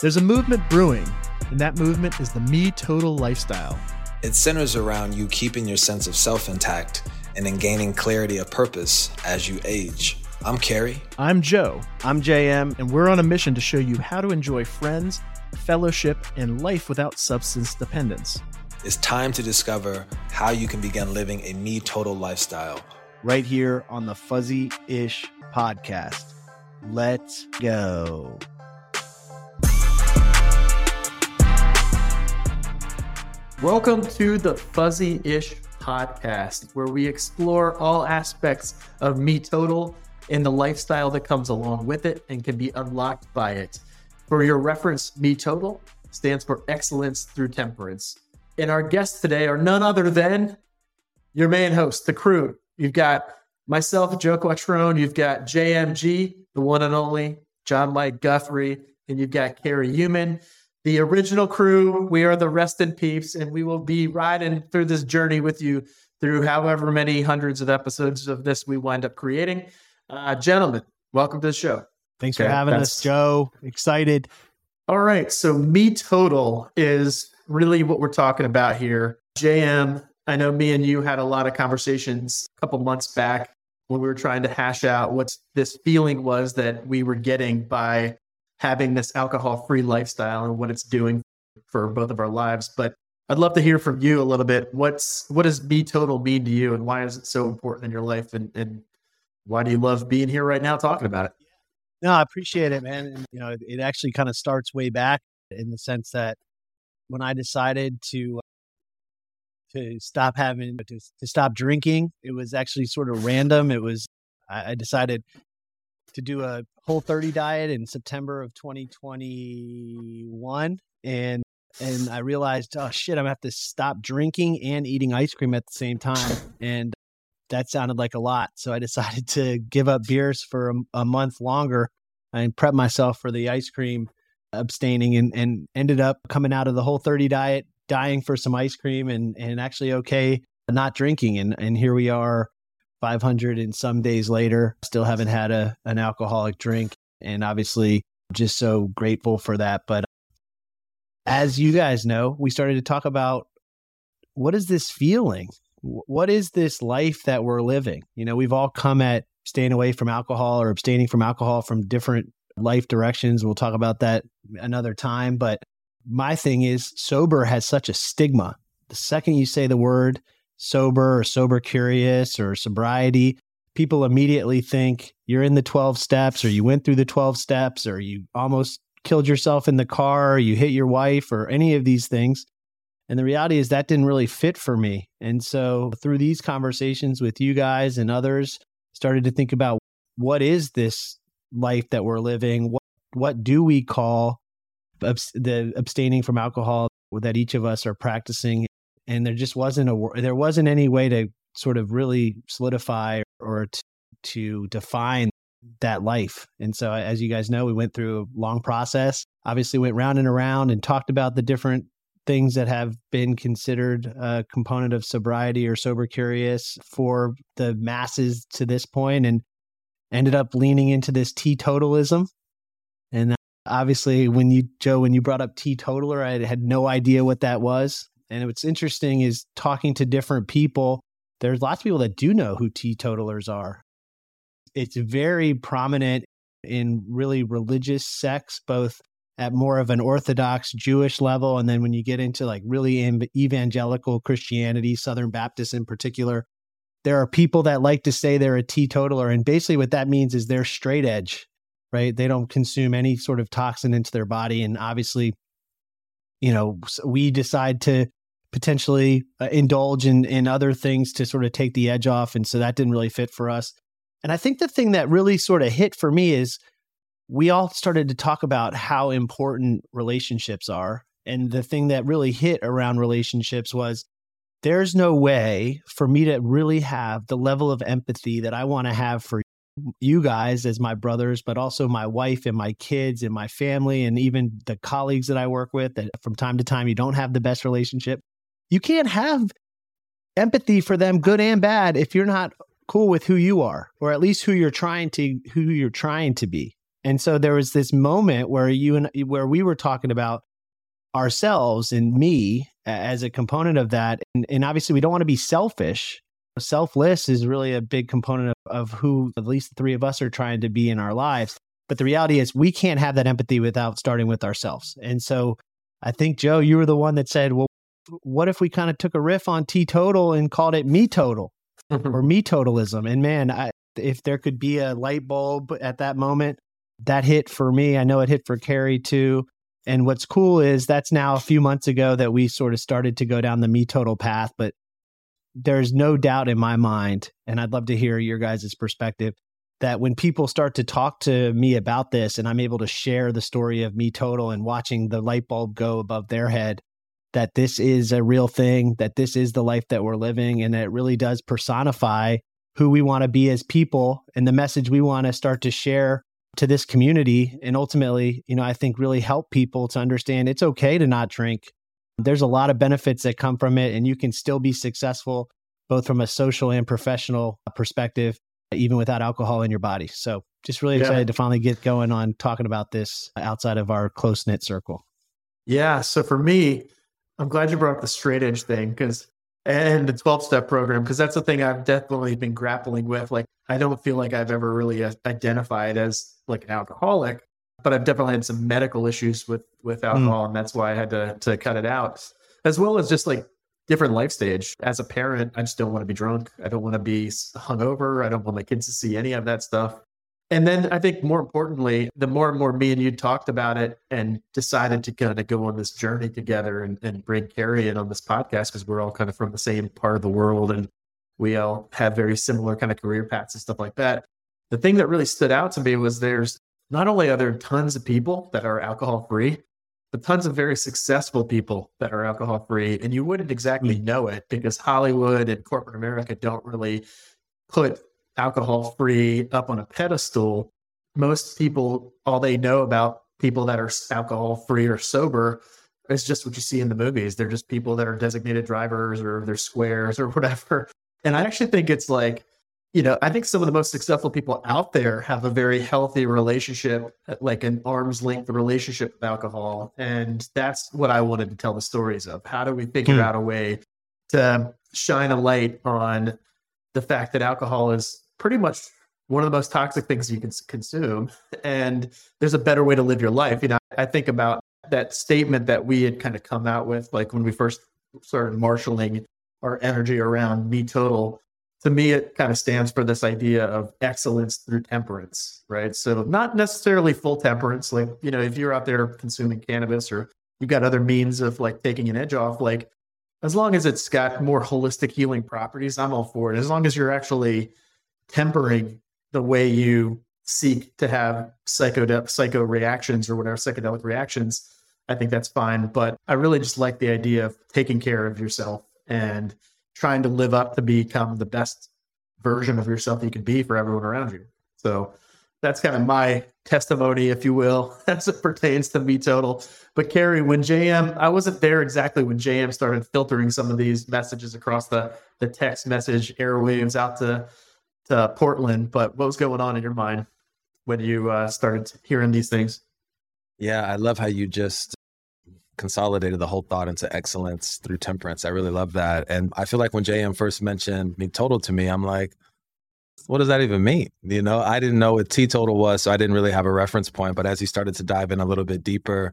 There's a movement brewing, and that movement is the Me Total lifestyle. It centers around you keeping your sense of self intact and in gaining clarity of purpose as you age. I'm Carrie. I'm Joe, I'm JM. and we're on a mission to show you how to enjoy friends, fellowship, and life without substance dependence. It's time to discover how you can begin living a me total lifestyle. right here on the Fuzzy Ish podcast. Let's go. Welcome to the FUZZEE'ish podcast, where we explore all aspects of Me Total and the lifestyle that comes along with it and can be unlocked by it. For your reference, Me Total stands for excellence through temperance. And our guests today are none other than your main host, the crew. You've got myself, Joe Quattrone, you've got JMG, the one and only, John Mike Guthrie, and you've got Carrie Human the original crew. We are the Rest in Peeps, and we will be riding through this journey with you through however many hundreds of episodes of this we wind up creating. Uh, gentlemen, welcome to the show. Thanks Okay, for having that's- us, Joe. Excited. All right, so Me Total is really what we're talking about here. JM, I know me and you had a lot of conversations a couple months back when we were trying to hash out what this feeling was that we were getting by having this alcohol free lifestyle and what it's doing for both of our lives. But I'd love to hear from you a little bit. What's what does Me Total mean to you and why is it so important in your life and, and why do you love being here right now talking about it? No, I appreciate it, man. And, you know, it actually kind of starts way back in the sense that when I decided to to stop having to, to stop drinking, it was actually sort of random. It was I, I decided to do a whole 30 diet in September of 2021 and and I realized, oh shit, I'm gonna have to stop drinking and eating ice cream at the same time. And that sounded like a lot. So I decided to give up beers for a, a month longer and prep myself for the ice cream abstaining and, and ended up coming out of the whole 30 diet, dying for some ice cream and, and actually okay not drinking. And, and here we are 500 and some days later, still haven't had a, an alcoholic drink. And obviously just so grateful for that. But as you guys know, we started to talk about what is this feeling? What is this life that we're living? You know, we've all come at staying away from alcohol or abstaining from alcohol from different life directions. We'll talk about that another time. But my thing is, sober has such a stigma. The second you say the word sober or sober curious or sobriety, people immediately think you're in the 12 steps or you went through the 12 steps or you almost killed yourself in the car or you hit your wife or any of these things. And the reality is that didn't really fit for me. And so through these conversations with you guys and others, started to think about what is this life that we're living? What what do we call the abstaining from alcohol that each of us are practicing? And there just wasn't a there wasn't any way to sort of really solidify or to, to define that life. And so, as you guys know, we went through a long process. Obviously, went round and around and talked about the different things that have been considered a component of sobriety or sober curious for the masses to this point, and ended up leaning into this teetotalism. And obviously, when you Joe, when you brought up teetotaler, I had no idea what that was. And what's interesting is talking to different people. There's lots of people that do know who teetotalers are it's very prominent in really religious sects, both at more of an Orthodox Jewish level. And then when you get into like really evangelical Christianity, Southern Baptists in particular, there are people that like to say they're a teetotaler. And basically, what that means is they're straight edge, right? They don't consume any sort of toxin into their body. And obviously, you know, we decide to potentially uh, indulge in, in other things to sort of take the edge off. And so that didn't really fit for us. And I think the thing that really sort of hit for me is we all started to talk about how important relationships are. And the thing that really hit around relationships was there's no way for me to really have the level of empathy that I want to have for you guys as my brothers, but also my wife and my kids and my family, and even the colleagues that I work with that from time to time you don't have the best relationship. You can't have empathy for them, good and bad, if you're not cool with who you are, or at least who you're trying to who you're trying to be. And so there was this moment where you and where we were talking about ourselves and me as a component of that. And, and obviously, we don't want to be selfish. Selfless is really a big component of, of who at least the three of us are trying to be in our lives. But the reality is, we can't have that empathy without starting with ourselves. And so I think, Joe, you were the one that said, well, what if we kind of took a riff on teetotal and called it me total or me totalism? And man, I, if there could be a light bulb at that moment, that hit for me. I know it hit for Carrie too. And what's cool is that's now a few months ago that we sort of started to go down the me total path. But there's no doubt in my mind, and I'd love to hear your guys' perspective, that when people start to talk to me about this and I'm able to share the story of me total and watching the light bulb go above their head, that this is a real thing, that this is the life that we're living, and that it really does personify who we want to be as people and the message we want to start to share to this community and ultimately, you know, I think really help people to understand it's okay to not drink. There's a lot of benefits that come from it and you can still be successful both from a social and professional perspective even without alcohol in your body. So, just really excited yeah. to finally get going on talking about this outside of our close-knit circle. Yeah, so for me, I'm glad you brought up the straight edge thing cuz and the 12 step program because that's the thing I've definitely been grappling with like I don't feel like I've ever really uh, identified as like an alcoholic, but I've definitely had some medical issues with with hmm. alcohol, mm. and that's why I had to to cut it out, as well as just like different life stage. As a parent, I just don't want to be drunk. I don't want to be hungover. I don't want my kids to see any of that stuff. And then I think more importantly, the more and more me and you talked about it and decided to kind of go on this journey together and, and bring Carrie in on this podcast because we're all kind of from the same part of the world and we all have very similar kind of career paths and stuff like that the thing that really stood out to me was there's not only are there tons of people that are alcohol free, but tons of very successful people that are alcohol free. And you wouldn't exactly mm. know it because Hollywood and corporate America don't really put alcohol free up on a pedestal. Most people, all they know about people that are alcohol free or sober is just what you see in the movies. They're just people that are designated drivers or they're squares or whatever. And I actually think it's like you know, I think some of the most successful people out there have a very healthy relationship, like an arm's length relationship with alcohol. And that's what I wanted to tell the stories of. How do we figure mm. out a way to shine a light on the fact that alcohol is pretty much one of the most toxic things you can consume? And there's a better way to live your life. You know, I think about that statement that we had kind of come out with, like when we first started marshaling our energy around me total to me, it kind of stands for this idea of excellence through temperance, right? So, not necessarily full temperance. Like, you know, if you're out there consuming cannabis or you've got other means of like taking an edge off, like, as long as it's got more holistic healing properties, I'm all for it. As long as you're actually tempering the way you seek to have psycho psycho reactions or whatever psychedelic reactions, I think that's fine. But I really just like the idea of taking care of yourself and trying to live up to become the best version of yourself you can be for everyone around you. So that's kind of my testimony, if you will, as it pertains to me total. But Carrie, when JM, I wasn't there exactly when JM started filtering some of these messages across the the text message airwaves out to to Portland. But what was going on in your mind when you uh, started hearing these things? Yeah, I love how you just consolidated the whole thought into excellence through temperance. I really love that. And I feel like when JM first mentioned me total to me, I'm like, what does that even mean? You know, I didn't know what teetotal was, so I didn't really have a reference point. But as he started to dive in a little bit deeper,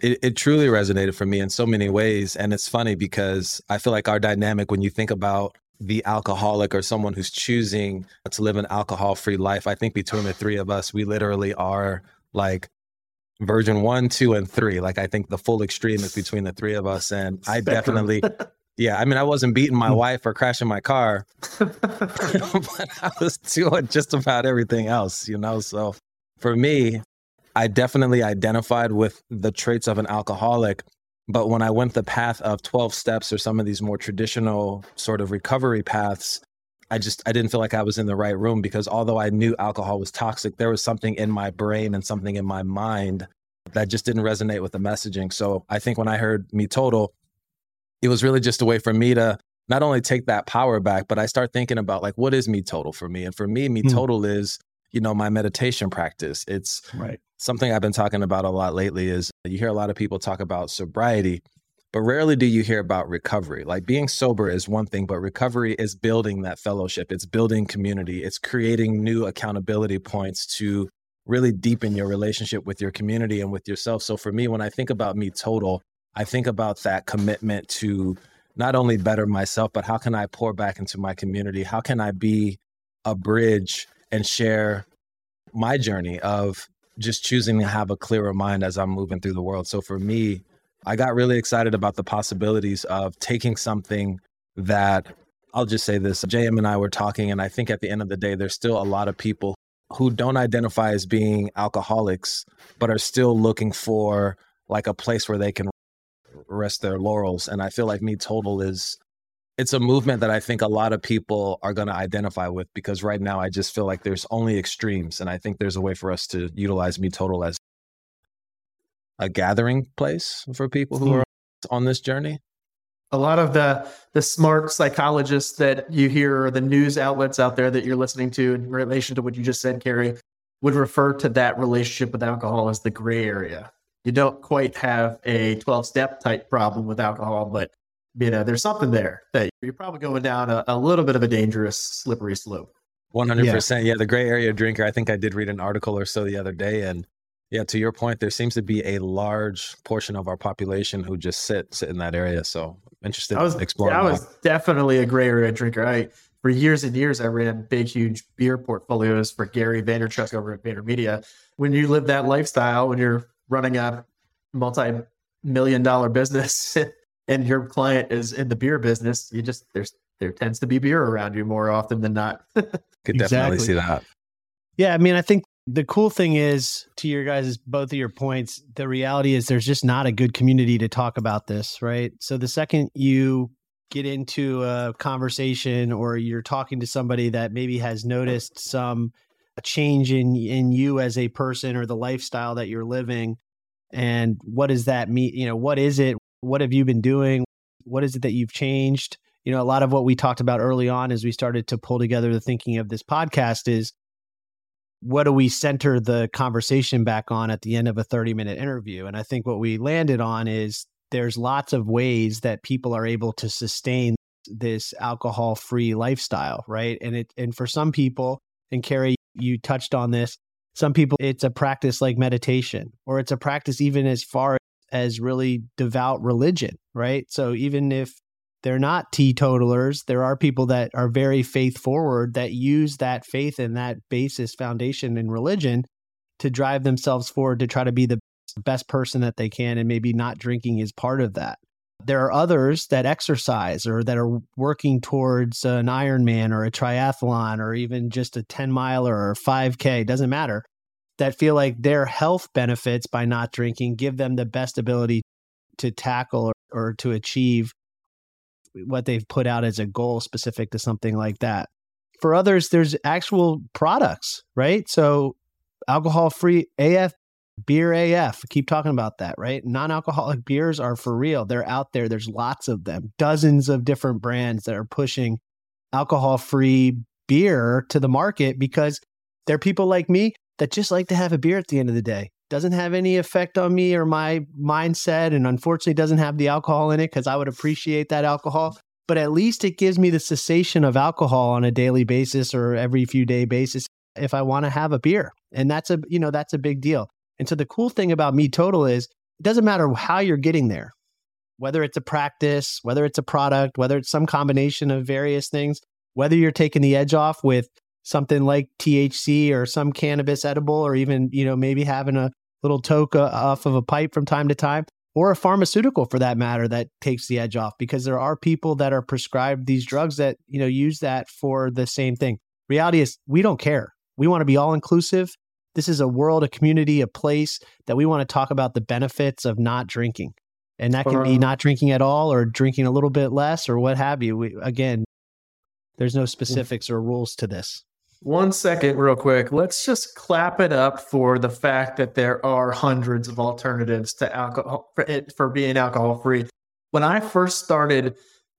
it, it truly resonated for me in so many ways. And it's funny because I feel like our dynamic, when you think about the alcoholic or someone who's choosing to live an alcohol free life, I think between the three of us, we literally are like version one, two, and three. Like I think the full extreme is between the three of us. And I definitely yeah, I mean I wasn't beating my wife or crashing my car, but I was doing just about everything else, you know. So for me, I definitely identified with the traits of an alcoholic. But when I went the path of 12 steps or some of these more traditional sort of recovery paths, I just I didn't feel like I was in the right room because although I knew alcohol was toxic, there was something in my brain and something in my mind that just didn't resonate with the messaging. So I think when I heard me total, it was really just a way for me to not only take that power back, but I start thinking about like, what is me total for me? And for me, me hmm. total is, you know, my meditation practice. It's right. something I've been talking about a lot lately is you hear a lot of people talk about sobriety, but rarely do you hear about recovery. Like being sober is one thing, but recovery is building that fellowship. It's building community. It's creating new accountability points to really deepen your relationship with your community and with yourself. So for me, when I think about me total, I think about that commitment to not only better myself, but how can I pour back into my community? How can I be a bridge and share my journey of just choosing to have a clearer mind as I'm moving through the world? So for me, I got really excited about the possibilities of taking something that I'll just say this JM and I were talking, and I think at the end of the day, there's still a lot of people who don't identify as being alcoholics, but are still looking for like a place where they can rest their laurels. And I feel like Me Total is it's a movement that I think a lot of people are going to identify with because right now I just feel like there's only extremes, and I think there's a way for us to utilize Me Total as a gathering place for people who mm. are on this journey. A lot of the the smart psychologists that you hear, or the news outlets out there that you're listening to, in relation to what you just said, Carrie, would refer to that relationship with alcohol as the gray area you don't quite have a 12 step type problem with alcohol, but you know, there's something there that you're probably going down a, a little bit of a dangerous, slippery slope. 100%. Yeah. yeah. The gray area drinker. I think I did read an article or so the other day. And yeah, to your point, there seems to be a large portion of our population who just sit, sit in that area. So interested I was, in exploring. Yeah, I was definitely a gray area drinker. I, for years and years, I ran big, huge beer portfolios for Gary Vaynerchuk over at VaynerMedia. When you live that lifestyle, when you're running a multi-million dollar business and your client is in the beer business, you just there's there tends to be beer around you more often than not. Could exactly. definitely see that. Yeah, I mean, I think the cool thing is to your guys both of your points, the reality is there's just not a good community to talk about this, right? So the second you get into a conversation or you're talking to somebody that maybe has noticed some change in in you as a person or the lifestyle that you're living and what does that mean? You know what is it? What have you been doing? What is it that you've changed? You know a lot of what we talked about early on as we started to pull together the thinking of this podcast is what do we center the conversation back on at the end of a 30 minute interview and i think what we landed on is there's lots of ways that people are able to sustain this alcohol free lifestyle right and it and for some people and Carrie you touched on this. Some people, it's a practice like meditation, or it's a practice even as far as really devout religion, right? So even if they're not teetotalers, there are people that are very faith forward that use that faith and that basis foundation in religion to drive themselves forward to try to be the best person that they can. And maybe not drinking is part of that. There are others that exercise or that are working towards an Ironman or a triathlon or even just a 10 miler or 5K, doesn't matter, that feel like their health benefits by not drinking give them the best ability to tackle or, or to achieve what they've put out as a goal specific to something like that. For others, there's actual products, right? So alcohol free AF Beer AF, keep talking about that, right? Non alcoholic beers are for real. They're out there. There's lots of them, dozens of different brands that are pushing alcohol free beer to the market because there are people like me that just like to have a beer at the end of the day. Doesn't have any effect on me or my mindset, and unfortunately doesn't have the alcohol in it because I would appreciate that alcohol. But at least it gives me the cessation of alcohol on a daily basis or every few day basis if I want to have a beer. And that's a you know that's a big deal. And so the cool thing about Me Total is it doesn't matter how you're getting there, whether it's a practice, whether it's a product, whether it's some combination of various things, whether you're taking the edge off with something like THC or some cannabis edible, or even, you know, maybe having a little toke off of a pipe from time to time, or a pharmaceutical for that matter that takes the edge off, because there are people that are prescribed these drugs that, you know, use that for the same thing. Reality is we don't care. We want to be all inclusive this is a world, a community, a place that we want to talk about the benefits of not drinking. And that can be not drinking at all or drinking a little bit less or what have you. We, again, there's no mm. specifics or rules to this. One second, real quick. Let's just clap it up for the fact that there are hundreds of alternatives to alcohol for, it, for being alcohol free. When I first started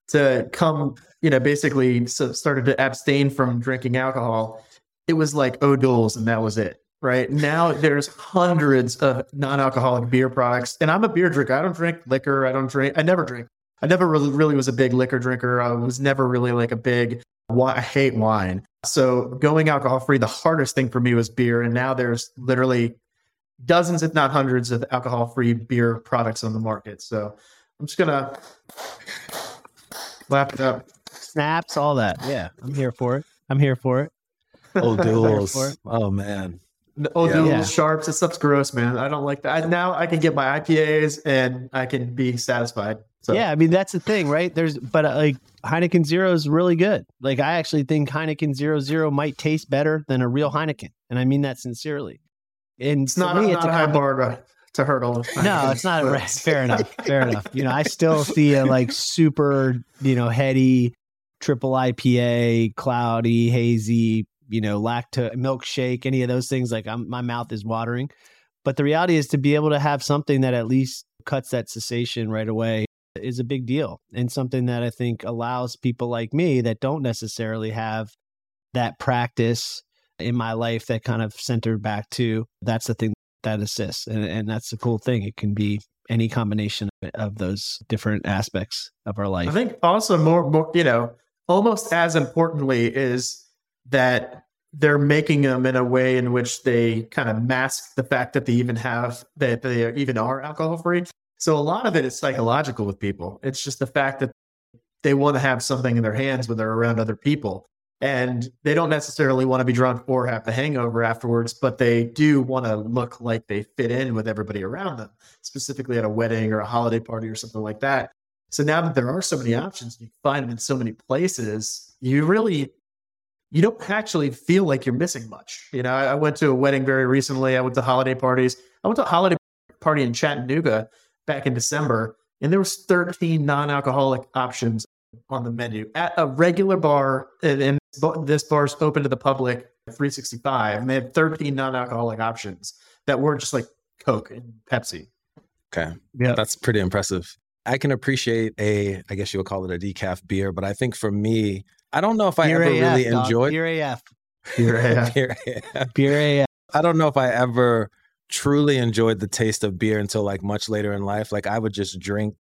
to come, you know, basically started to abstain from drinking alcohol, it was like O'Doul's and that was it. Right now, there's hundreds of non-alcoholic beer products, and I'm a beer drinker. I don't drink liquor. I don't drink. I never drink. I never really, really was a big liquor drinker. I was never really like a big. I hate wine. So going alcohol free, the hardest thing for me was beer, and now there's literally dozens, if not hundreds, of alcohol free beer products on the market. So I'm just gonna lap it up. Snaps, all that. Yeah, I'm here for it. I'm here for it. O'Doul's. oh man. O'Doul's yeah. Sharp's. This stuff's gross, man. I don't like that. I, now I can get my IPAs and I can be satisfied. So. Yeah, I mean that's the thing, right? There's, but uh, like Heineken Zero is really good. Like I actually think Heineken Zero Zero might taste better than a real Heineken, and I mean that sincerely. And it's not, me, a, it's not a high bar to, to hurdle. No, it's not. A, rest. fair enough. Fair enough. You know, I still see a like super, you know, heady triple IPA, cloudy, hazy, you know, lacto milkshake, any of those things. Like I'm, my mouth is watering. But the reality is to be able to have something that at least cuts that cessation right away is a big deal and something that I think allows people like me that don't necessarily have that practice in my life that kind of centered back to that's the thing that assists. And, and that's the cool thing. It can be any combination of those different aspects of our life. I think also more, more, you know, almost as importantly is that they're making them in a way in which they kind of mask the fact that they even have that they even are alcohol free. So a lot of it is psychological with people. It's just the fact that they want to have something in their hands when they're around other people. And they don't necessarily want to be drunk or have the hangover afterwards, but they do want to look like they fit in with everybody around them, specifically at a wedding or a holiday party or something like that. So now that there are so many options, you find them in so many places, you really you don't actually feel like you're missing much. You know, I went to a wedding very recently. I went to holiday parties. I went to a holiday party in Chattanooga back in December, and there was 13 non-alcoholic options on the menu at a regular bar. And this bar's open to the public 365, and they had 13 non-alcoholic options that were just like Coke and Pepsi. Okay, yeah, that's pretty impressive. I can appreciate a, I guess you would call it a decaf beer, but I think for me, I don't know if I Beer ever AF, really dog. enjoyed Beer AF. Beer AF. Beer AF. Beer AF. I don't know if I ever truly enjoyed the taste of beer until like much later in life. Like I would just drink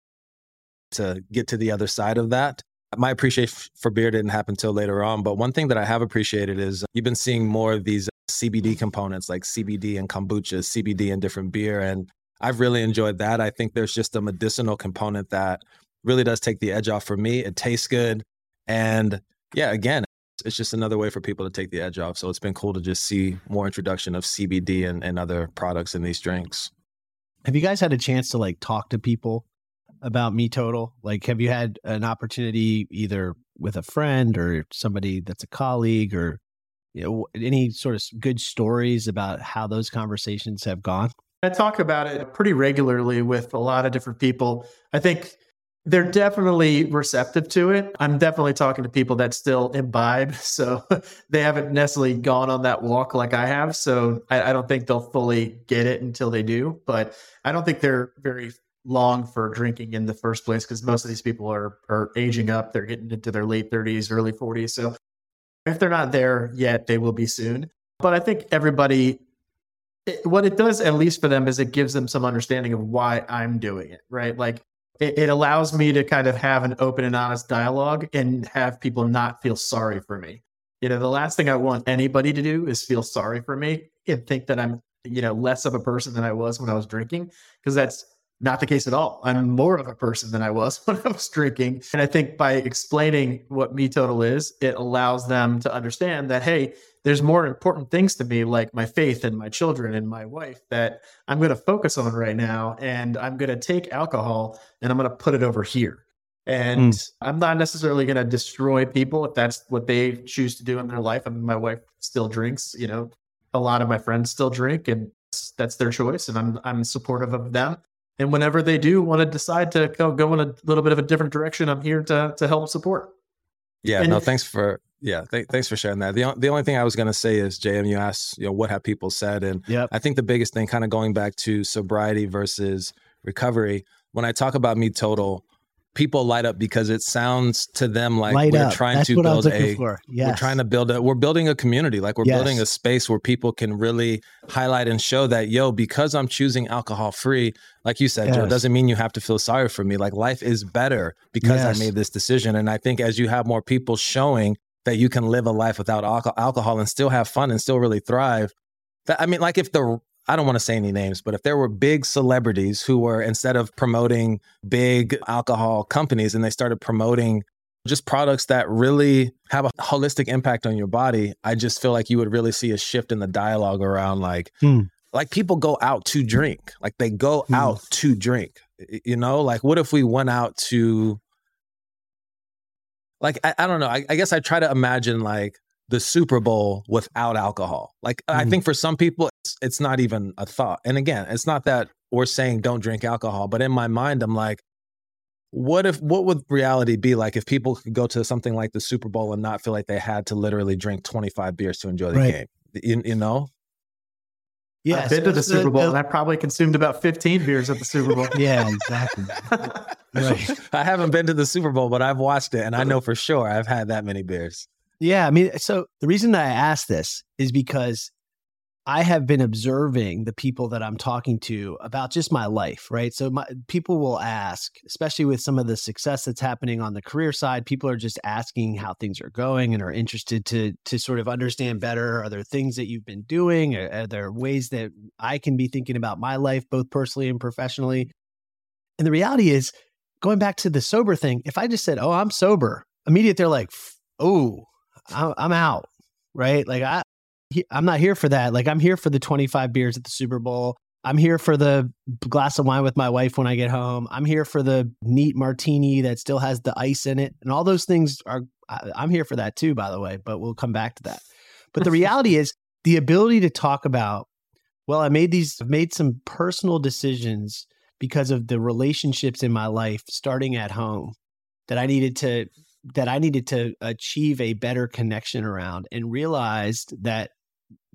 to get to the other side of that. My appreciation for beer didn't happen until later on. But one thing that I have appreciated is you've been seeing more of these CBD components like CBD and kombucha, CBD and different beer. And I've really enjoyed that. I think there's just a medicinal component that really does take the edge off for me. It tastes good. And yeah, again, it's just another way for people to take the edge off. So it's been cool to just see more introduction of CBD and, and other products in these drinks. Have you guys had a chance to like talk to people about Me Total? Like, have you had an opportunity either with a friend or somebody that's a colleague or you know any sort of good stories about how those conversations have gone? I talk about it pretty regularly with a lot of different people. I think they're definitely receptive to it. I'm definitely talking to people that still imbibe. So they haven't necessarily gone on that walk like I have. So I, I, don't think they'll fully get it until they do. But I don't think they're very long for drinking in the first place because most of these people are, are aging up. They're getting into their late 30s, early 40s. So if they're not there yet, they will be soon. But I think everybody what it does at least for them is it gives them some understanding of why i'm doing it right like it, it allows me to kind of have an open and honest dialogue and have people not feel sorry for me. You know, the last thing I want anybody to do is feel sorry for me and think that I'm, you know, less of a person than I was when I was drinking, because that's not the case at all. I'm more of a person than I was when I was drinking. And I think by explaining what Me Total is, it allows them to understand that, hey, there's more important things to me, like my faith and my children and my wife, that I'm going to focus on right now. And I'm going to take alcohol and I'm going to put it over here. And mm. I'm not necessarily going to destroy people if that's what they choose to do in their life. I mean, my wife still drinks, you know, a lot of my friends still drink and that's their choice. And I'm, I'm supportive of them. And whenever they do want to decide to go, go in a little bit of a different direction, I'm here to, to help support. Yeah, and no, thanks for yeah, th- thanks for sharing that. The the only thing I was going to say is, JM, you asked, you know, what have people said, and yep. I think the biggest thing, kind of going back to sobriety versus recovery, when I talk about me total, people light up because it sounds to them like Light we're up. trying That's to what I was build a for. we're trying to build a we're building a community like we're building a space where people can really highlight and show that yo because i'm choosing alcohol free like you said joe Yes. doesn't mean you have to feel sorry for me like life is better because Yes. i made this decision and i think as you have more people showing that you can live a life without alco- alcohol and still have fun and still really thrive that i mean like if the I don't want to say any names, but if there were big celebrities who were instead of promoting big alcohol companies and they started promoting just products that really have a holistic impact on your body, I just feel like you would really see a shift in the dialogue around like Hmm. like people go out to drink. Like they go Hmm. out to drink. You know, like what if we went out to like I, I don't know. I, I guess I try to imagine like the Super Bowl without alcohol. Like I Mhm. think for some people it's, it's not even a thought. And again, it's not that we're saying don't drink alcohol, but in my mind I'm like what if what would reality be like if people could go to something like the Super Bowl and not feel like they had to literally drink 25 beers to enjoy the Right. game? You, you know? Yeah, I've been to the Super Bowl the- and I probably consumed about 15 beers at the Super Bowl. yeah, exactly. Right. I haven't been to the Super Bowl, but I've watched it and I know for sure I've had that many beers. Yeah, I mean, so the reason that I ask this is because I have been observing the people that I'm talking to about just my life, right? So my people will ask, especially with some of the success that's happening on the career side, people are just asking how things are going and are interested to to sort of understand better. Are there things that you've been doing? Are, are there ways that I can be thinking about my life, both personally and professionally? And the reality is, going back to the sober thing, if I just said, "Oh, I'm sober," immediate they're like, "Oh, I'm I'm out," right? Like I, I'm not here for that. Like I'm here for the 25 beers at the Super Bowl. I'm here for the glass of wine with my wife when I get home. I'm here for the neat martini that still has the ice in it, and all those things are. I, I'm here for that too, by the way. But we'll come back to that. But the reality is the ability to talk about. Well, I made these. Made some personal decisions because of the relationships in my life, starting at home, that I needed to that I needed to achieve a better connection around and realized that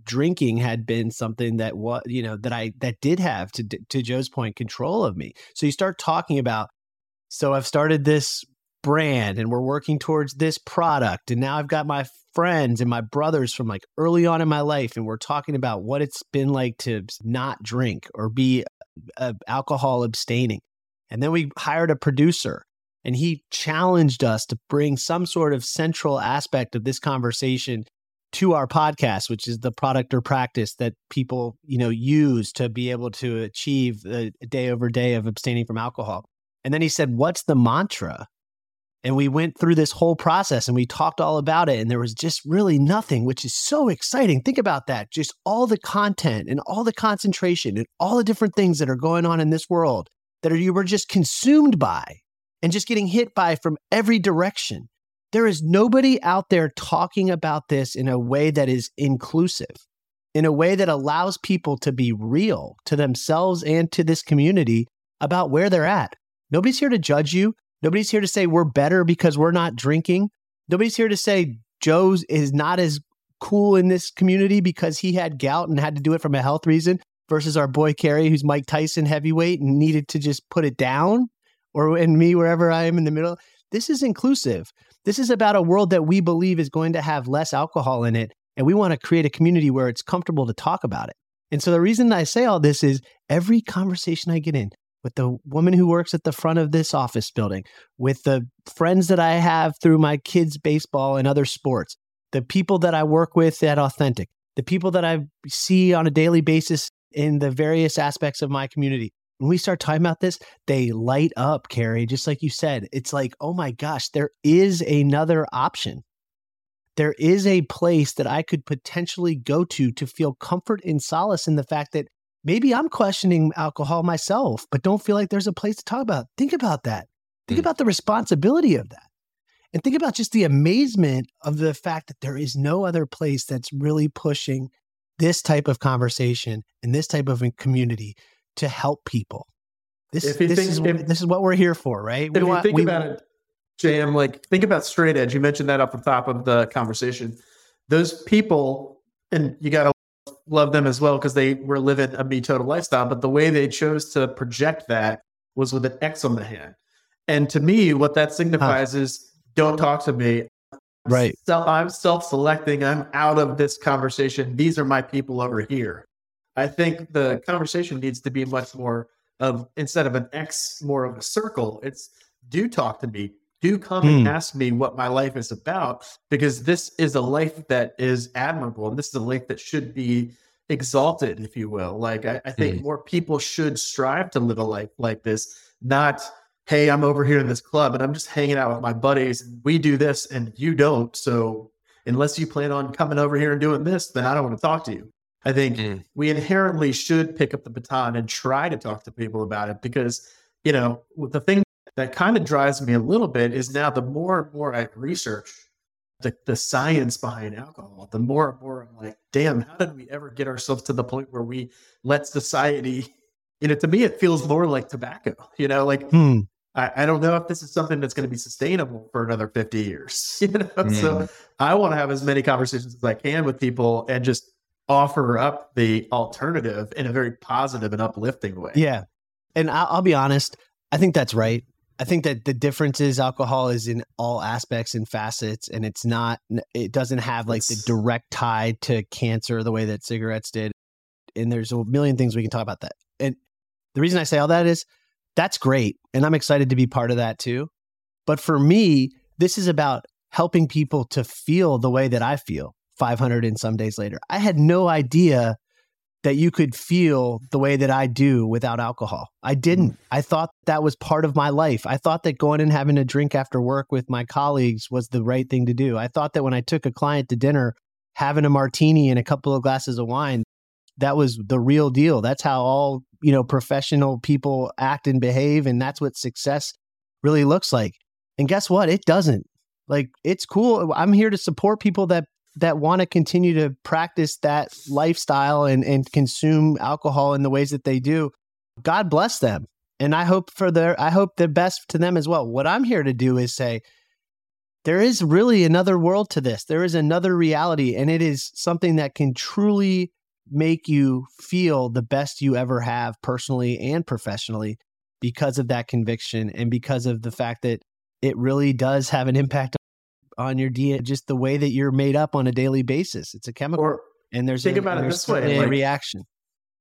drinking had been something that what you know that I that did have to to Joe's point control of me. So you start talking about so I've started this brand and we're working towards this product and now I've got my friends and my brothers from like early on in my life and we're talking about what it's been like to not drink or be uh, alcohol abstaining. And then we hired a producer and he challenged us to bring some sort of central aspect of this conversation to our podcast which is the product or practice that people you know use to be able to achieve the day over day of abstaining from alcohol. And then he said what's the mantra? And we went through this whole process and we talked all about it and there was just really nothing which is so exciting. Think about that. Just all the content and all the concentration and all the different things that are going on in this world that are, you were just consumed by and just getting hit by from every direction there is nobody out there talking about this in a way that is inclusive, in a way that allows people to be real to themselves and to this community about where they're at. Nobody's here to judge you. Nobody's here to say we're better because we're not drinking. Nobody's here to say Joe's is not as cool in this community because he had gout and had to do it from a health reason versus our boy Carrie, who's Mike Tyson heavyweight and needed to just put it down, or and me, wherever I am in the middle. This is inclusive. This is about a world that we believe is going to have less alcohol in it. And we want to create a community where it's comfortable to talk about it. And so the reason I say all this is every conversation I get in with the woman who works at the front of this office building, with the friends that I have through my kids' baseball and other sports, the people that I work with at Authentic, the people that I see on a daily basis in the various aspects of my community. When we start talking about this, they light up, Carrie, just like you said. It's like, oh my gosh, there is another option. There is a place that I could potentially go to to feel comfort and solace in the fact that maybe I'm questioning alcohol myself, but don't feel like there's a place to talk about. Think about that. Think Mm. about the responsibility of that. And think about just the amazement of the fact that there is no other place that's really pushing this type of conversation and this type of community to help people. This, If you this, think- is, if- this is what we're here for, right? if you think about it, Jam, like think about straight edge. You mentioned that up the top of the conversation. Those people, and you got to love them as well because they were living a me total lifestyle. But the way they chose to project that was with an X on the hand. And to me, what that signifies huh. is don't talk to me. Right. So I'm self selecting. I'm out of this conversation. These are my people over here. I think the conversation needs to be much more of instead of an X, more of a circle. It's do talk to me. Do come and hmm. ask me what my life is about because this is a life that is admirable and this is a life that should be exalted, if you will. Like I, I think mm. more people should strive to live a life like this, not hey, I'm over here in this club and I'm just hanging out with my buddies and we do this and you don't. So unless you plan on coming over here and doing this, then I don't want to talk to you. I think mm. we inherently should pick up the baton and try to talk to people about it because, you know, the thing that kind of drives me a little bit is now the more and more I research the, the science behind alcohol, the more and more I'm like, damn, how did we ever get ourselves to the point where we let society, you know, to me, it feels more like tobacco, you know, like hmm. I, I, don't know if this is something that's going to be sustainable for another 50 years, you know? Mm. So I want to have as many conversations as I can with people and just offer up the alternative in a very positive and uplifting way. Yeah. And I'll, I'll be honest, I think that's right. I think that the difference is alcohol is in all aspects and facets, and it's not, it doesn't have like the direct tie to cancer the way that cigarettes did. And there's a million things we can talk about that. And the reason I say all that is that's great. And I'm excited to be part of that too. But for me, this is about helping people to feel the way that I feel 500 and some days later. I had no idea that you could feel the way that I do without alcohol. I didn't. Mm. I thought that was part of my life. I thought that going and having a drink after work with my colleagues was the right thing to do. I thought that when I took a client to dinner, having a martini and a couple of glasses of wine, that was the real deal. That's how all, you know, professional people act and behave and that's what success really looks like. And guess what? It doesn't. Like it's cool. I'm here to support people that that want to continue to practice that lifestyle and, and consume alcohol in the ways that they do, God bless them. And I hope for their I hope the best to them as well. What I'm here to do is say there is really another world to this. There is another reality and it is something that can truly make you feel the best you ever have personally and professionally because of that conviction and because of the fact that it really does have an impact on your DNA, just the way that you're made up on a daily basis. It's a chemical. Or and there's think a, about it this way: like, reaction.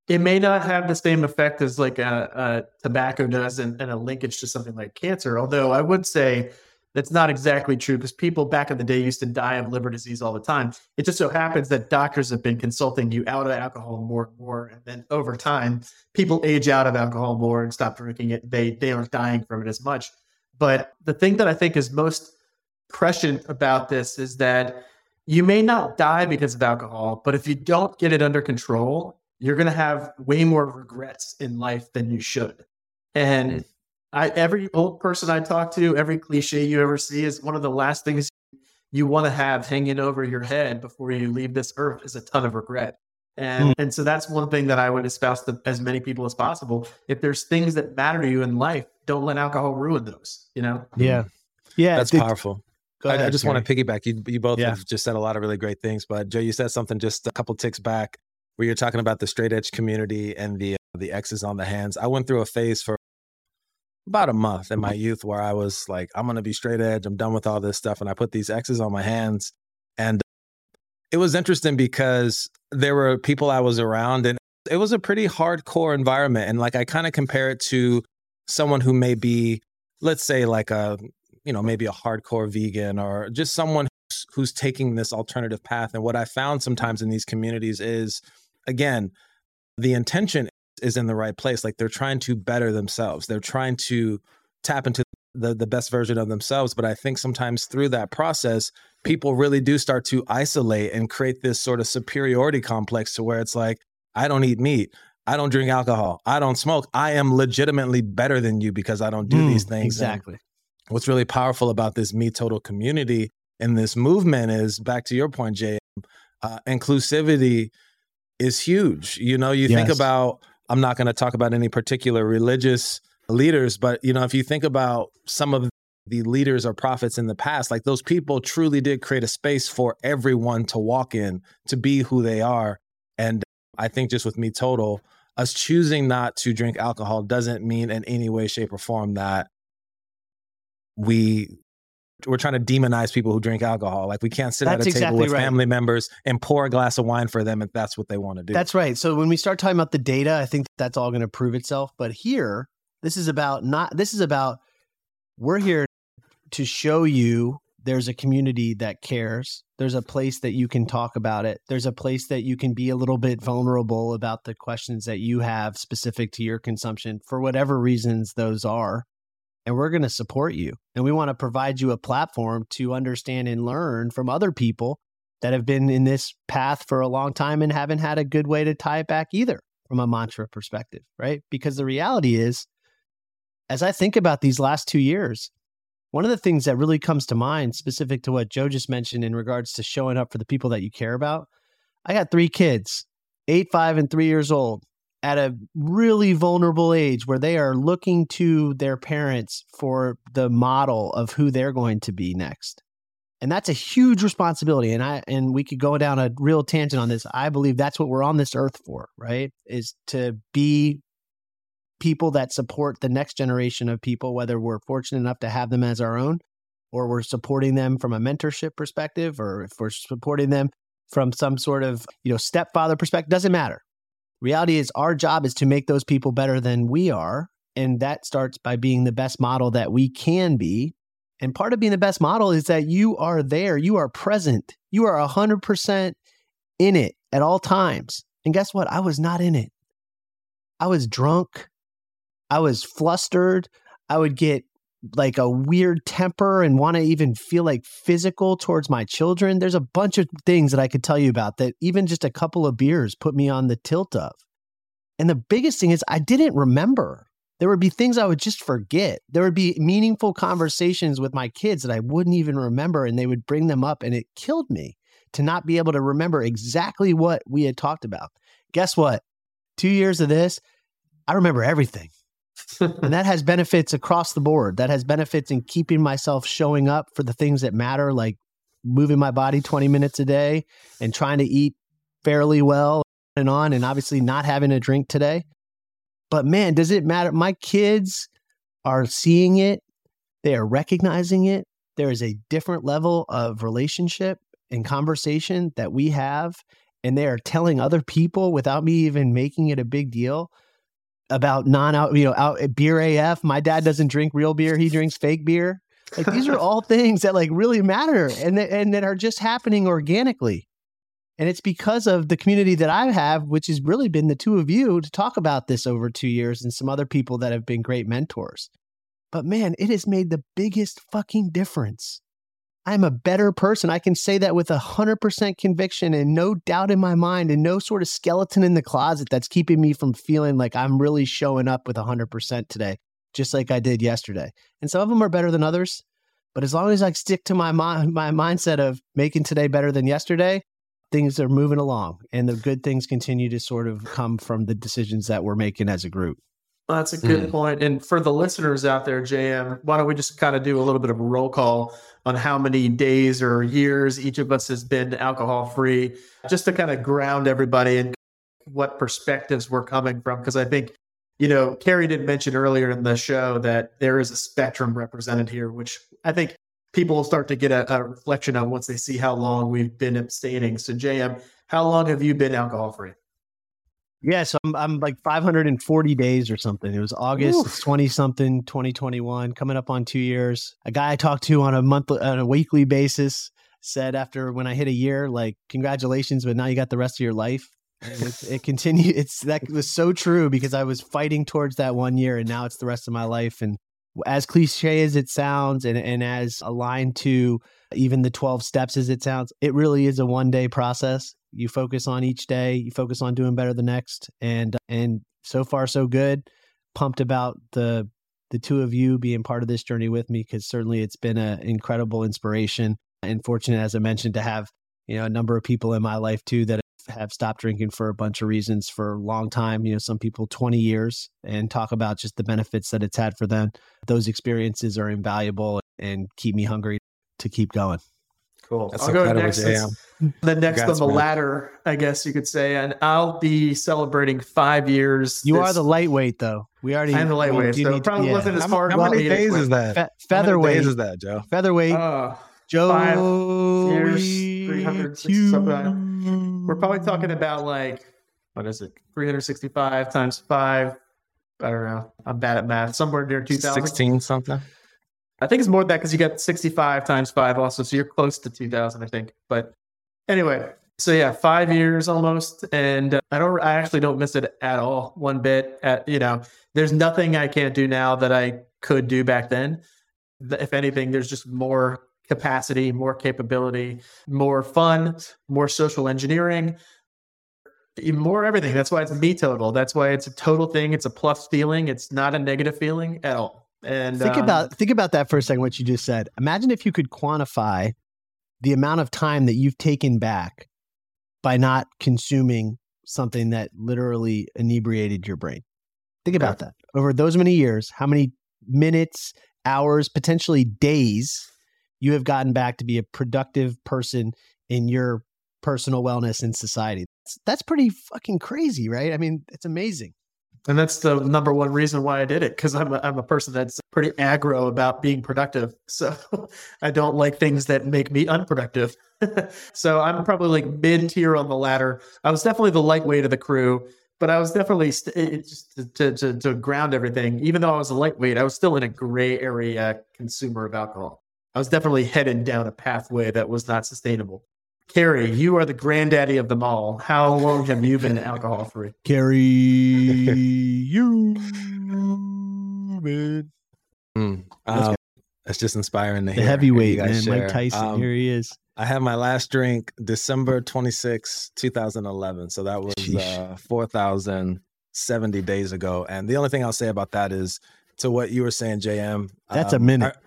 It may not have the same effect as like a, a tobacco does, and, and a linkage to something like cancer. Although I would say that's not exactly true because people back in the day used to die of liver disease all the time. It just so happens that doctors have been consulting you out of alcohol more and more, and then over time, people age out of alcohol more and stop drinking it. They they aren't dying from it as much. But the thing that I think is most prescient about this is that you may not die because of alcohol, but if you don't get it under control, you're going to have way more regrets in life than you should. And mm. I, every old person I talk to, every cliche you ever see is one of the last things you want to have hanging over your head before you leave this earth is a ton of regret. And, mm. and so that's one thing that I would espouse to as many people as possible. If there's things that matter to you in life, don't let alcohol ruin those, you know? Yeah. Yeah. That's powerful. Ahead, I, I, just want to piggyback. You, you both yeah. have just said a lot of really great things, but Joe, you said something just a couple ticks back where you're talking about the straight edge community and the uh, the X's on the hands. I went through a phase for about a month in my youth where I was like, I'm going to be straight edge. I'm done with all this stuff. And I put these X's on my hands. And it was interesting because there were people I was around and it was a pretty hardcore environment. And like, I kind of compare it to someone who may be, let's say, like a you know maybe a hardcore vegan or just someone who's, who's taking this alternative path. And what i found sometimes in these communities is again the intention is in the right place. Like they're trying to better themselves. They're trying to tap into the the best version of themselves. But i think sometimes through that process people really do start to isolate and create this sort of superiority complex to where it's like i don't eat meat. I don't drink alcohol. I don't smoke. I am legitimately better than you because i don't do mm, these things exactly. and what's really powerful about this me total community and this movement is back to your point jay uh, inclusivity is huge you know you yes. think about i'm not going to talk about any particular religious leaders but you know if you think about some of the leaders or prophets in the past like those people truly did create a space for everyone to walk in to be who they are and i think just with me total us choosing not to drink alcohol doesn't mean in any way shape or form that we we're trying to demonize people who drink alcohol. Like we can't sit That's at a table exactly with right. family members and pour a glass of wine for them if that's what they want to do. That's right. So when we start talking about the data, I think that's all going to prove itself. But here, this is about not, this is about, we're here to show you there's a community that cares. There's a place that you can talk about it. There's a place that you can be a little bit vulnerable about the questions that you have specific to your consumption for whatever reasons those are. And we're going to support you. And we want to provide you a platform to understand and learn from other people that have been in this path for a long time and haven't had a good way to tie it back either from a mantra perspective, right? Because the reality is, as I think about these last two years, one of the things that really comes to mind, specific to what Joe just mentioned in regards to showing up for the people that you care about, I got three kids, eight, five, and three years old, at a really vulnerable age where they are looking to their parents for the model of who they're going to be next. And that's a huge responsibility and i and we could go down a real tangent on this. I believe that's what we're on this earth for right? Is to be people that support the next generation of people whether we're fortunate enough to have them as our own or we're supporting them from a mentorship perspective or if we're supporting them from some sort of you know stepfather perspective doesn't matter reality is our job is to make those people better than we are and that starts by being the best model that we can be and part of being the best model is that you are there, you are present, you are 100% in it at all times. And guess what? I was not in it. I was drunk. I was flustered. I would get like a weird temper and want to even feel like physical towards my children. There's a bunch of things that I could tell you about that even just a couple of beers put me on the tilt of. And the biggest thing is, I didn't remember there would be things I would just forget. There would be meaningful conversations with my kids that I wouldn't even remember, and they would bring them up, and it killed me to not be able to remember exactly what we had talked about. Guess what? Two years of this, I remember everything. And that has benefits across the board. That has benefits in keeping myself showing up for the things that matter, like moving my body 20 minutes a day and trying to eat fairly well and on, and obviously not having a drink today. But man, does it matter? My kids are seeing it, they are recognizing it. There is a different level of relationship and conversation that we have, and they are telling other people without me even making it a big deal about non out, you know, out beer AF. My dad doesn't drink real beer, he drinks fake beer. Like these are all things that like really matter and that, and that are just happening organically. And it's because of the community that I have, which has really been the two of you to talk about this over two years and some other people that have been great mentors. But man, it has made the biggest fucking difference. I'm a better person. I can say that with a 100% conviction and no doubt in my mind and no sort of skeleton in the closet that's keeping me from feeling like I'm really showing up with 100% today, just like I did yesterday. And some of them are better than others. But as long as I stick to my, my mindset of making today better than yesterday, things are moving along and the good things continue to sort of come from the decisions that we're making as a group. Well, that's a good Mm. point. And for the listeners out there, JM, why don't we just kind of do a little bit of a roll call on how many days or years each of us has been alcohol free, just to kind of ground everybody and what perspectives we're coming from. Because I think, you know, Carrie did mention earlier in the show that there is a spectrum represented here, which I think people will start to get a, a reflection of once they see how long we've been abstaining. So, JM, how long have you been alcohol free? Yeah, so I'm, I'm like 540 days or something. It was August 20 something, 2021, coming up on two years. A guy I talked to on a monthly, on a weekly basis said after when I hit a year, like, congratulations, but now you got the rest of your life. It, it continued. It's that was so true because I was fighting towards that one year, and now it's the rest of my life. And as cliche as it sounds, and and as aligned to even the 12 steps as it sounds, it really is a one day process. You focus on each day, you focus on doing better the next. And and so far so good. Pumped about the the two of you being part of this journey with me because certainly it's been an incredible inspiration and fortunate as I mentioned to have, you know, a number of people in my life too that have stopped drinking for a bunch of reasons for a long time, you know, some people 20 years and talk about just the benefits that it's had for them. Those experiences are invaluable and keep me hungry to keep going. Cool. That's I'll go incredible, next. JM. The next Congrats, on the man. ladder, I guess you could say, and I'll be celebrating five years. You this- are the lightweight, though. We already. I'm the lightweight, you so need it probably yeah. wasn't as How, hard. how as many days is that? Fe- How many featherweight. days is that, Joe? Featherweight. Uh, oh, Joe. five years, 360 something. we're probably talking about like what is it? 365 times five. I don't know. I'm bad at math. Somewhere near 2000. 16 something? I think it's more than that because you got 65 times five also. So you're close to 2000, I think. But anyway, so yeah, five years almost. And uh, I don't, I actually don't miss it at all, one bit. At, you know, there's nothing I can't do now that I could do back then. If anything, there's just more capacity, more capability, more fun, more social engineering, more everything. That's why it's a me total. That's why it's a total thing. It's a plus feeling. It's not a negative feeling at all. And Think um, about think about that for a second. What you just said. Imagine if you could quantify the amount of time that you've taken back by not consuming something that literally inebriated your brain. Think about that. Over those many years, how many minutes, hours, potentially days you have gotten back to be a productive person in your personal wellness in society. That's, that's pretty fucking crazy, right? I mean, it's amazing. And that's the number one reason why I did it because I'm a, I'm a person that's pretty aggro about being productive. So I don't like things that make me unproductive. so I'm probably like mid tier on the ladder. I was definitely the lightweight of the crew, but I was definitely st- just to, to, to, ground everything. Even though I was a lightweight, I was still in a gray area consumer of alcohol. I was definitely headed down a pathway that was not sustainable. Carrie, you are the granddaddy of them all. How long have you been alcohol free? Carry you, man. Mm. Um, it's just inspiring to The hear. hear heavyweight, man. share. Mike Tyson. Um, here he is. I had my last drink December 26, 2011. So that was Sheesh. uh, 4,070 days ago. And the only thing I'll say about that is to what you were saying, JM. That's a um, minute. I-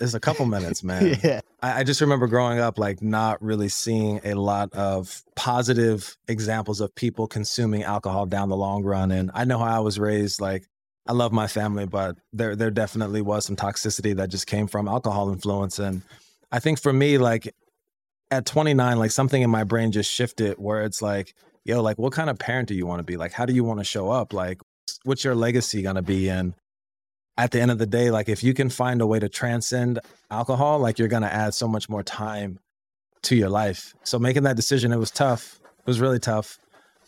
it's a couple minutes, man. yeah. I, I just remember growing up, like not really seeing a lot of positive examples of people consuming alcohol down the long run. And I know how I was raised. Like, I love my family, but there there definitely was some toxicity that just came from alcohol influence. And I think for me, like at 29, like something in my brain just shifted where it's like, yo, like what kind of parent do you want to be? Like, how do you want to show up? Like, what's your legacy gonna be? And at the end of the day, like if you can find a way to transcend alcohol, like you're gonna add so much more time to your life. So making that decision, it was tough. It was really tough.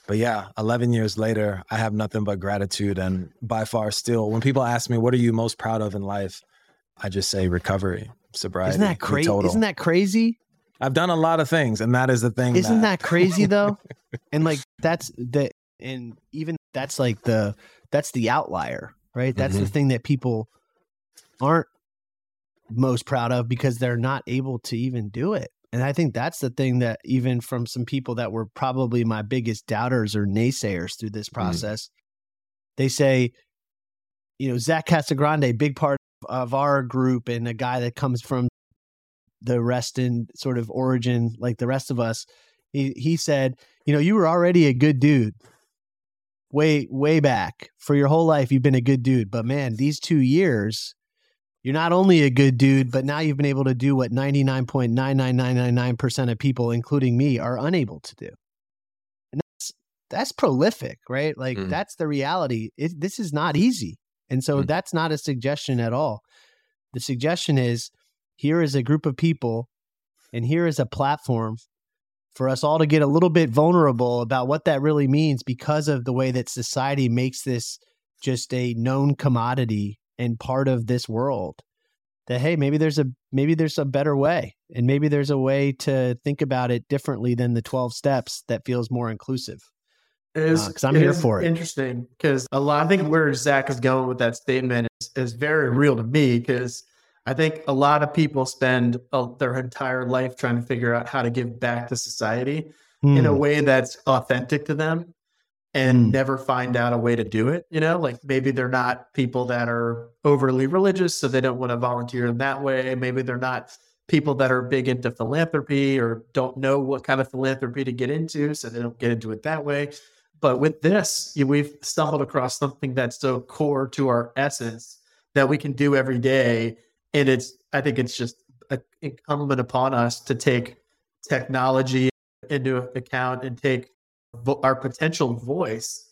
But yeah, 11 years later, I have nothing but gratitude. And by far, still, when people ask me, what are you most proud of in life? I just say recovery, sobriety. Isn't that crazy? Isn't that crazy? I've done a lot of things, and that is the thing. Isn't that crazy though? and like that's the and even that's like the that's the outlier, right? That's the Mhm. thing that people aren't most proud of because they're not able to even do it. And I think that's the thing that even from some people that were probably my biggest doubters or naysayers through this process, they say, you know, Zach Casagrande, big part of our group and a guy that comes from the Reston sort of origin, like the rest of us, he, he said, you know, you were already a good dude way, way back for your whole life. You've been a good dude, but man, these two years, you're not only a good dude, but now you've been able to do what 99.99999% of people, including me, are unable to do. And that's, that's prolific, right? Like Mm. that's the reality. It, this is not easy. And so Mm. that's not a suggestion at all. The suggestion is here is a group of people and here is a platform for us all to get a little bit vulnerable about what that really means because of the way that society makes this just a known commodity and part of this world that hey maybe there's a maybe there's a better way and maybe there's a way to think about it differently than the 12 steps that feels more inclusive is, Uh, I'm here for it. Interesting because a lot. I think where Zach is going with that statement is, is very real to me because I think a lot of people spend uh, their entire life trying to figure out how to give back to society in a Hmm. way that's authentic to them and Hmm. never find out a way to do it. You know, like maybe they're not people that are overly religious, so they don't want to volunteer in that way. Maybe they're not people that are big into philanthropy or don't know what kind of philanthropy to get into, so they don't get into it that way. But with this, we've stumbled across something that's so core to our essence that we can do every day. And it's, I think it's just incumbent upon us to take technology into account and take vo- our potential voice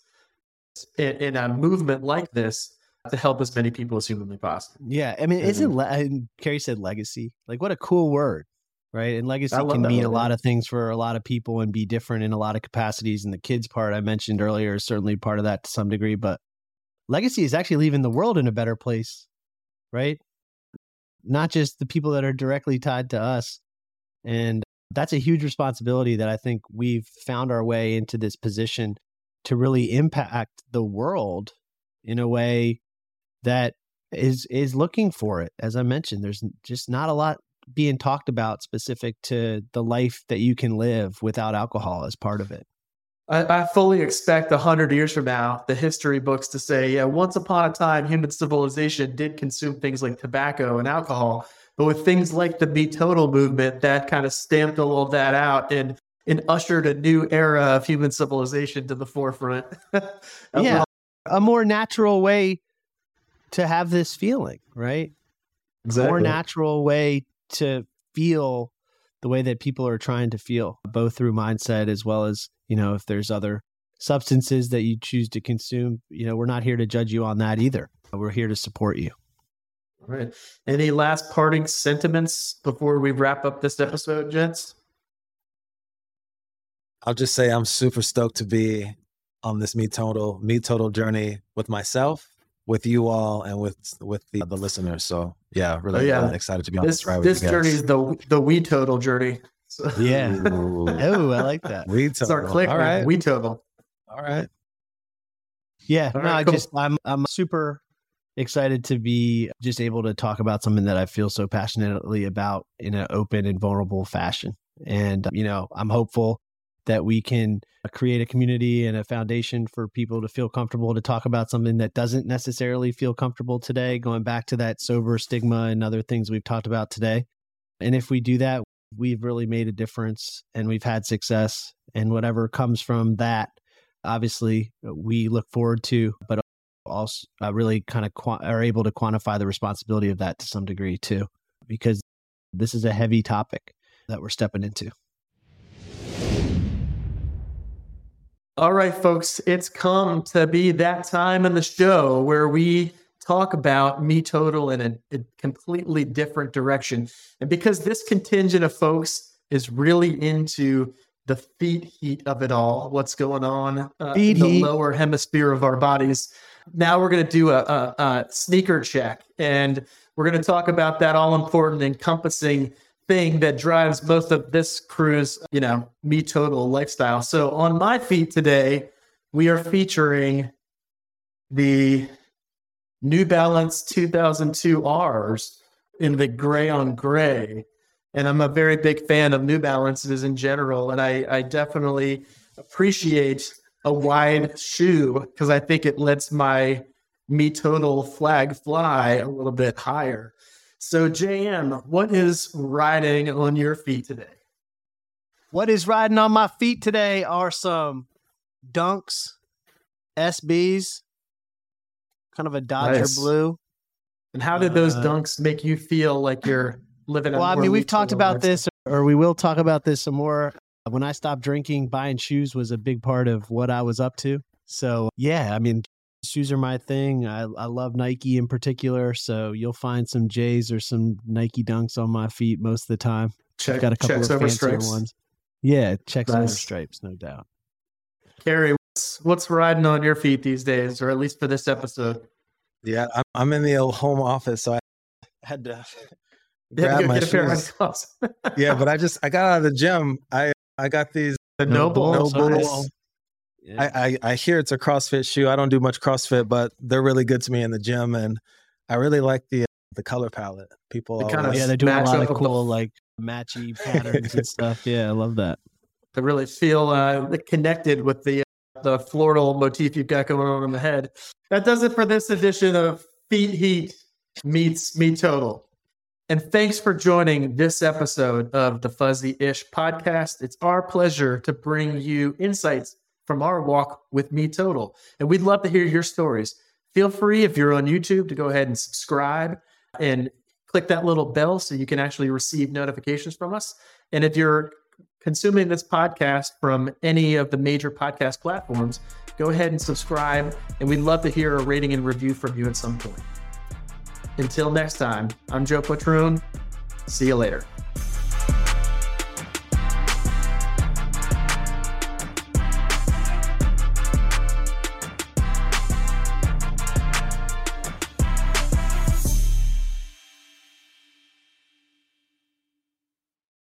in, in, a movement like this to help as many people as humanly possible. Yeah, I mean, isn't le- Carrie said legacy? Like, what a cool word, right? And legacy can mean word, a lot of things for a lot of people and be different in a lot of capacities. And the kids part I mentioned earlier is certainly part of that to some degree, but legacy is actually leaving the world in a better place, right? Not just the people that are directly tied to us. And that's a huge responsibility that I think we've found our way into this position to really impact the world in a way that is is looking for it. As I mentioned, there's just not a lot being talked about specific to the life that you can live without alcohol as part of it. I, I fully expect a hundred years from now, the history books to say, yeah, once upon a time, human civilization did consume things like tobacco and alcohol. But with things like the Me Total movement, that kind of stamped all of that out and and ushered a new era of human civilization to the forefront. yeah, a more natural way to have this feeling, right? Exactly. A more natural way to feel the way that people are trying to feel, both through mindset as well as, you know, if there's other substances that you choose to consume, you know, we're not here to judge you on that either. We're here to support you. All right. Any last parting sentiments before we wrap up this episode, gents? I'll just say I'm super stoked to be on this me total me total journey with myself, with you all, and with with the, the listeners. So yeah, really oh, yeah. excited to be on this, this ride. This journey is the the we total journey. So. Yeah. oh, I like that. We total. Start click. All right. We total. All right. Yeah. All no, right, I cool. just I'm I'm super excited to be just able to talk about something that I feel so passionately about in an open and vulnerable fashion. And, you know, I'm hopeful that we can create a community and a foundation for people to feel comfortable to talk about something that doesn't necessarily feel comfortable today, going back to that sober stigma and other things we've talked about today. And if we do that, we've really made a difference and we've had success. And whatever comes from that, obviously, we look forward to, but also uh, really kind of qu- are able to quantify the responsibility of that to some degree too, because this is a heavy topic that we're stepping into. All right, folks, it's come to be that time in the show where we talk about Me Total in a, a completely different direction. And because this contingent of folks is really into the feet heat of it all, what's going on uh, in the heat. lower hemisphere of our bodies, now we're going to do a, a, a sneaker check, and we're going to talk about that all important, encompassing thing that drives most of this crew's, you know, me total lifestyle. So on my feet today, we are featuring the New Balance 2002 R's in the gray on gray. And I'm a very big fan of New Balances in general. And I, I definitely appreciate a wide shoe because I think it lets my me total flag fly a little bit higher. So, JM, what is riding on your feet today? What is riding on my feet today are some dunks, SBs, kind of a Dodger nice. blue. And how did those uh, dunks make you feel like you're living? Well, I mean, we've talked about this, or we will talk about this some more when I stopped drinking, buying shoes was a big part of what I was up to. So, yeah, I mean, shoes are my thing. I, I love Nike in particular. So, you'll find some J's or some Nike dunks on my feet most of the time. Check, I've got a couple of fancier stripes. ones. Yeah, checks nice. over stripes, no doubt. Carrie, what's, what's riding on your feet these days, or at least for this episode? Yeah, I'm, I'm in the old home office, so I had to grab my shoes. yeah, but I just I got out of the gym. I I got these the NOBULL. NOBULL. Yeah. I, I, I hear it's a CrossFit shoe. I don't do much CrossFit, but they're really good to me in the gym, and I really like the the color palette. People, the kind of yeah, they're doing a lot of cool like matchy patterns and stuff. Yeah, I love that. To really feel uh, connected with the the floral motif you've got going on in the head. That does it for this edition of Feet Heat meets Me Total. And thanks for joining this episode of the FUZZEE'ish podcast. It's our pleasure to bring you insights from our walk with Me Total. And we'd love to hear your stories. Feel free, if you're on YouTube, to go ahead and subscribe and click that little bell so you can actually receive notifications from us. And if you're consuming this podcast from any of the major podcast platforms, go ahead and subscribe. And we'd love to hear a rating and review from you at some point. Until next time, I'm Joe Patroon. See you later.